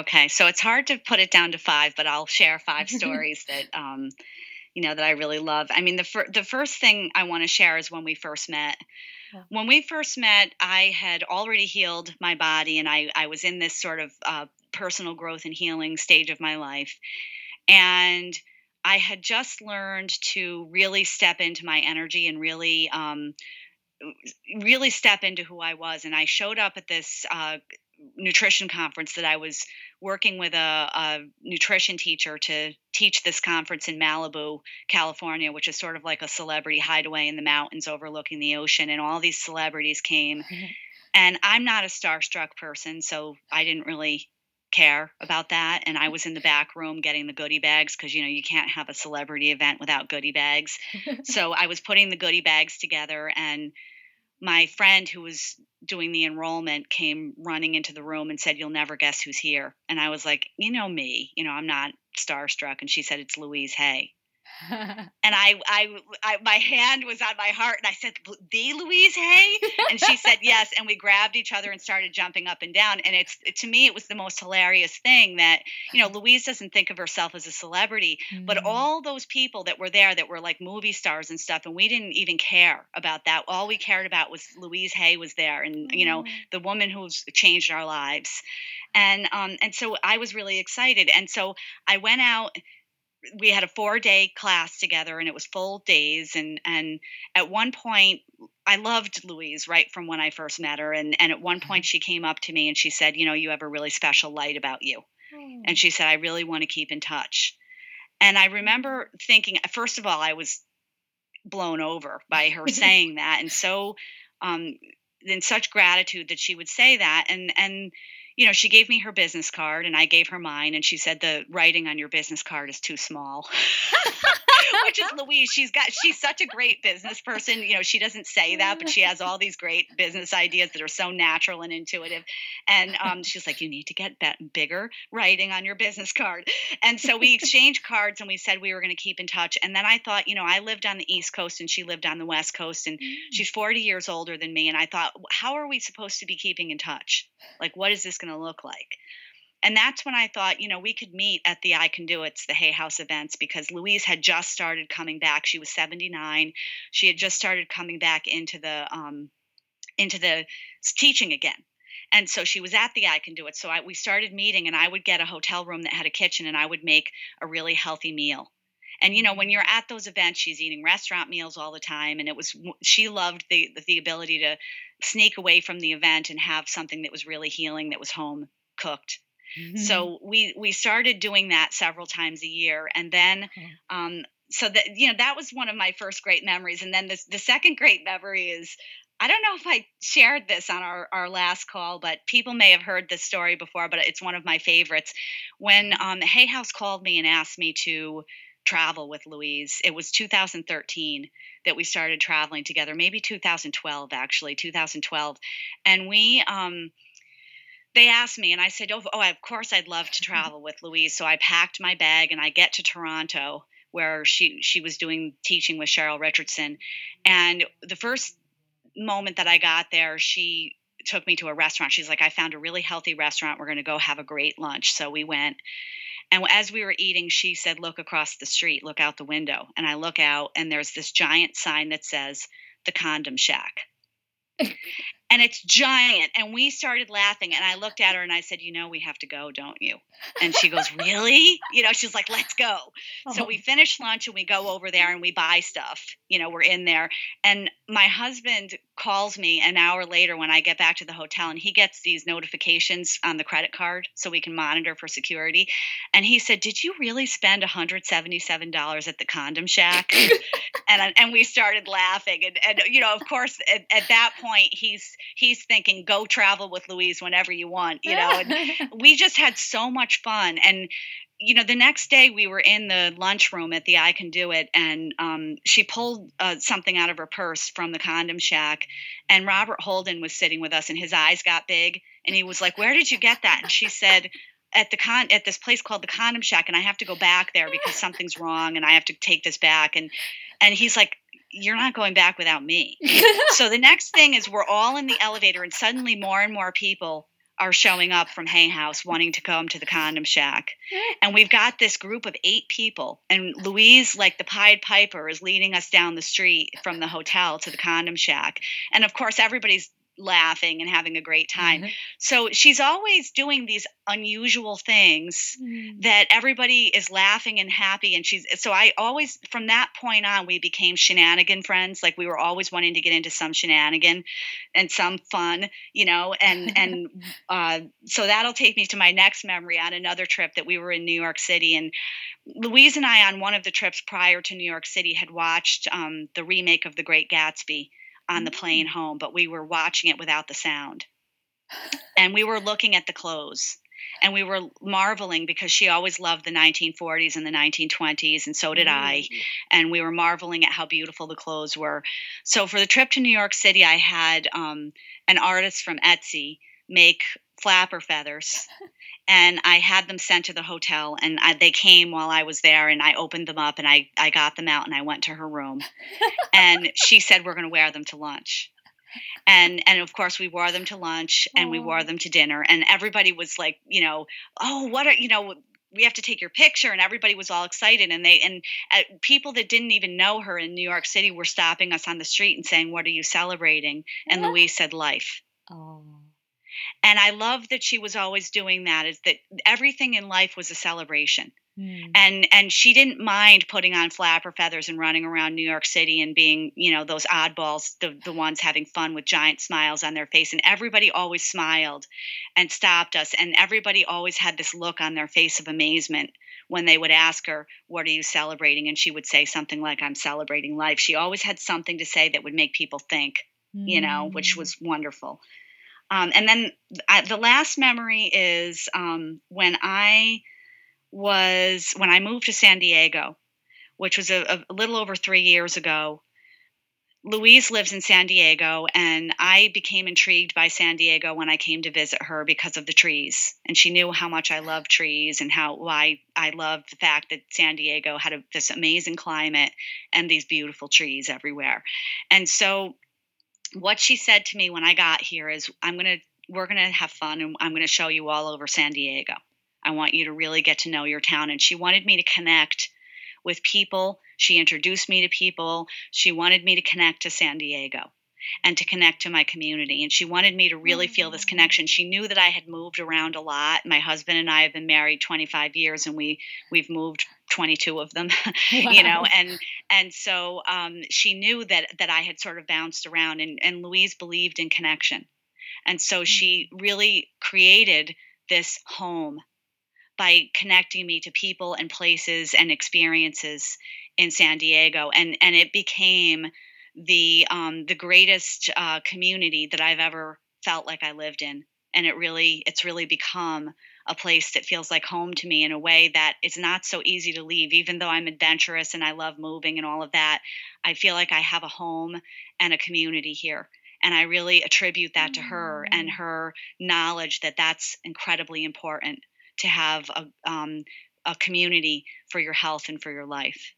Okay, so it's hard to put it down to five, but I'll share five stories that um, you know that I really love. I mean, the fir- the first thing I want to share is when we first met. Yeah. When we first met, I had already healed my body, and I I was in this sort of uh, personal growth and healing stage of my life, and I had just learned to really step into my energy and really um, really step into who I was. And I showed up at this uh, nutrition conference that I was working with a, a, nutrition teacher to teach this conference in Malibu, California, which is sort of like a celebrity hideaway in the mountains overlooking the ocean. And all these celebrities came. and I'm not a starstruck person, so I didn't really care about that and i was in the back room getting the goodie bags because you know you can't have a celebrity event without goodie bags so i was putting the goodie bags together and my friend who was doing the enrollment came running into the room and said you'll never guess who's here. And i was like you know me. You know i'm not starstruck. And she said it's louise hay and I, I, I, my hand was on my heart, and I said, "The Louise Hay," and she said yes, and we grabbed each other and started jumping up and down. And it's to me, it was the most hilarious thing that you know, Louise doesn't think of herself as a celebrity, mm-hmm. but all those people that were there that were like movie stars and stuff, and we didn't even care about that. All we cared about was Louise Hay was there, and mm-hmm. you know, the woman who's changed our lives, and um, and so I was really excited, and so I went out we had a four day class together and it was full days and and at one point i loved louise right from when i first met her and and at one point mm-hmm. she came up to me and she said you know you have a really special light about you mm. and she said i really want to keep in touch and i remember thinking first of all i was blown over by her saying that and so um in such gratitude that she would say that and and you know, she gave me her business card and I gave her mine and she said the writing on your business card is too small. Which is Louise. She's got she's such a great business person. You know, she doesn't say that, but she has all these great business ideas that are so natural and intuitive. And um, she's like, you need to get bigger writing on your business card. And so we exchanged cards and we said we were going to keep in touch. And then I thought, you know, I lived on the East Coast and she lived on the West Coast and mm. she's 40 years older than me. And I thought, how are we supposed to be keeping in touch? Like, what is this going to look like? And that's when I thought, you know, we could meet at the I Can Do It's, the Hay House events, because Louise had just started coming back. She was 79. She had just started coming back into the um, into the teaching again. And so she was at the I Can Do It. So I, we started meeting, and I would get a hotel room that had a kitchen, and I would make a really healthy meal. And you know, when you're at those events, she's eating restaurant meals all the time, and it was she loved the the ability to sneak away from the event and have something that was really healing, that was home cooked Mm-hmm. So we we started doing that several times a year, and then um, so that you know that was one of my first great memories. And then the the second great memory is I don't know if I shared this on our, our last call, but people may have heard this story before, but it's one of my favorites. When mm-hmm. um, Hay House called me and asked me to travel with Louise, it was 2013 that we started traveling together, maybe 2012, actually, 2012. And we, um, they asked me and i said oh, oh of course i'd love to mm-hmm. travel with louise. So i packed my bag and i get to toronto where she she was doing teaching with cheryl richardson and the first moment that i got there she took me to a restaurant. She's like i found a really healthy restaurant. We're going to go have a great lunch. So we went and as we were eating she said look across the street. Look out the window. And i look out and there's this giant sign that says the condom shack and it's giant. And we started laughing. And I looked at her and I said, You know, we have to go, don't you? And she goes, Really? You know, she's like, Let's go. Oh. So we oh. finish lunch and we go over there and we buy stuff. You know, we're in there. And my husband calls me an hour later when I get back to the hotel and he gets these notifications on the credit card so we can monitor for security. And he said, Did you really spend $177 at the condom shack? and, and we started laughing. And, and you know, of course, at, at that point, he's he's thinking go travel with louise whenever you want you know and we just had so much fun and you know the next day we were in the lunchroom at the i can do it and um, she pulled uh, something out of her purse from the condom shack and robert holden was sitting with us and his eyes got big and he was like where did you get that and she said at the con at this place called the condom shack and i have to go back there because something's wrong and i have to take this back and and he's like you're not going back without me. so the next thing is we're all in the elevator, and suddenly more and more people are showing up from Hay House wanting to come to the condom shack. And we've got this group of eight people. And Louise, like the Pied Piper, is leading us down the street from the hotel to the condom shack. And of course, everybody's laughing and having a great time. Mm-hmm. So she's always doing these unusual things mm. that everybody is laughing and happy and she's so I always from that point on we became shenanigan friends like we were always wanting to get into some shenanigan and some fun you know and and uh, so that'll take me to my next memory on another trip that we were in New York City and Louise and I on one of the trips prior to New York City had watched um, the remake of The Great Gatsby on the plane mm. home, but we were watching it without the sound. and we were looking at the clothes and we were marveling because she always loved the 1940s and the 1920s and so did I and we were marveling at how beautiful the clothes were so for the trip to New York City I had um, an artist from Etsy make flapper feathers. And I had them sent to the hotel and I, they came while I was there and I opened them up and I, I got them out and I went to her room. And she said we're going to wear them to lunch. And and of course we wore them to lunch and Aww. we wore them to dinner and everybody was like you know oh what are you know we have to take your picture and everybody was all excited and they and uh, people that didn't even know her in new york city were stopping us on the street and saying what are you celebrating? And louise said life. Oh and I love that she was always doing that is that everything in life was a celebration. Mm. And and she didn't mind putting on flapper feathers and running around New York City and being, you know, those oddballs, the, the ones having fun with giant smiles on their face. And everybody always smiled and stopped us. And everybody always had this look on their face of amazement when they would ask her, What are you celebrating? And she would say something like, I'm celebrating life. She always had something to say that would make people think, you know, which hmm. was wonderful. Um, and then the last memory is um, when I was when I moved to San Diego, which was a, a little over three years ago. Louise lives in San Diego, and I became intrigued by San Diego when I came to visit her because of the trees. And she knew how much I love trees and how why I loved the fact that San Diego had a, this amazing climate and these beautiful trees everywhere. And so what she said to me when I got here is, I'm going to, we're going to have fun and I'm going to show you all over San Diego. I want you to really get to know your town. And she wanted me to connect with people. She introduced me to people. She wanted me to connect to San Diego and to connect to my community. And she wanted me to really feel this mm. connection. She knew that I had moved around a lot. My husband and I have been married 25 years, and we we've moved 22 of them, wow. you know. And and so um, she knew that that I had sort of bounced around. And and Louise believed in connection, and so she mm. really created this home by connecting me to people and places and experiences in San Diego. And and it became the um, the greatest uh, community that I've ever felt like I lived in, and it really it's really become a place that feels like home to me in a way that it's not so easy to leave. Even though I'm adventurous and I love moving and all of that, I feel like I have a home and a community here. And I really attribute that to her and mm. her knowledge that that's incredibly important to have a, um, a community for your health and for your life.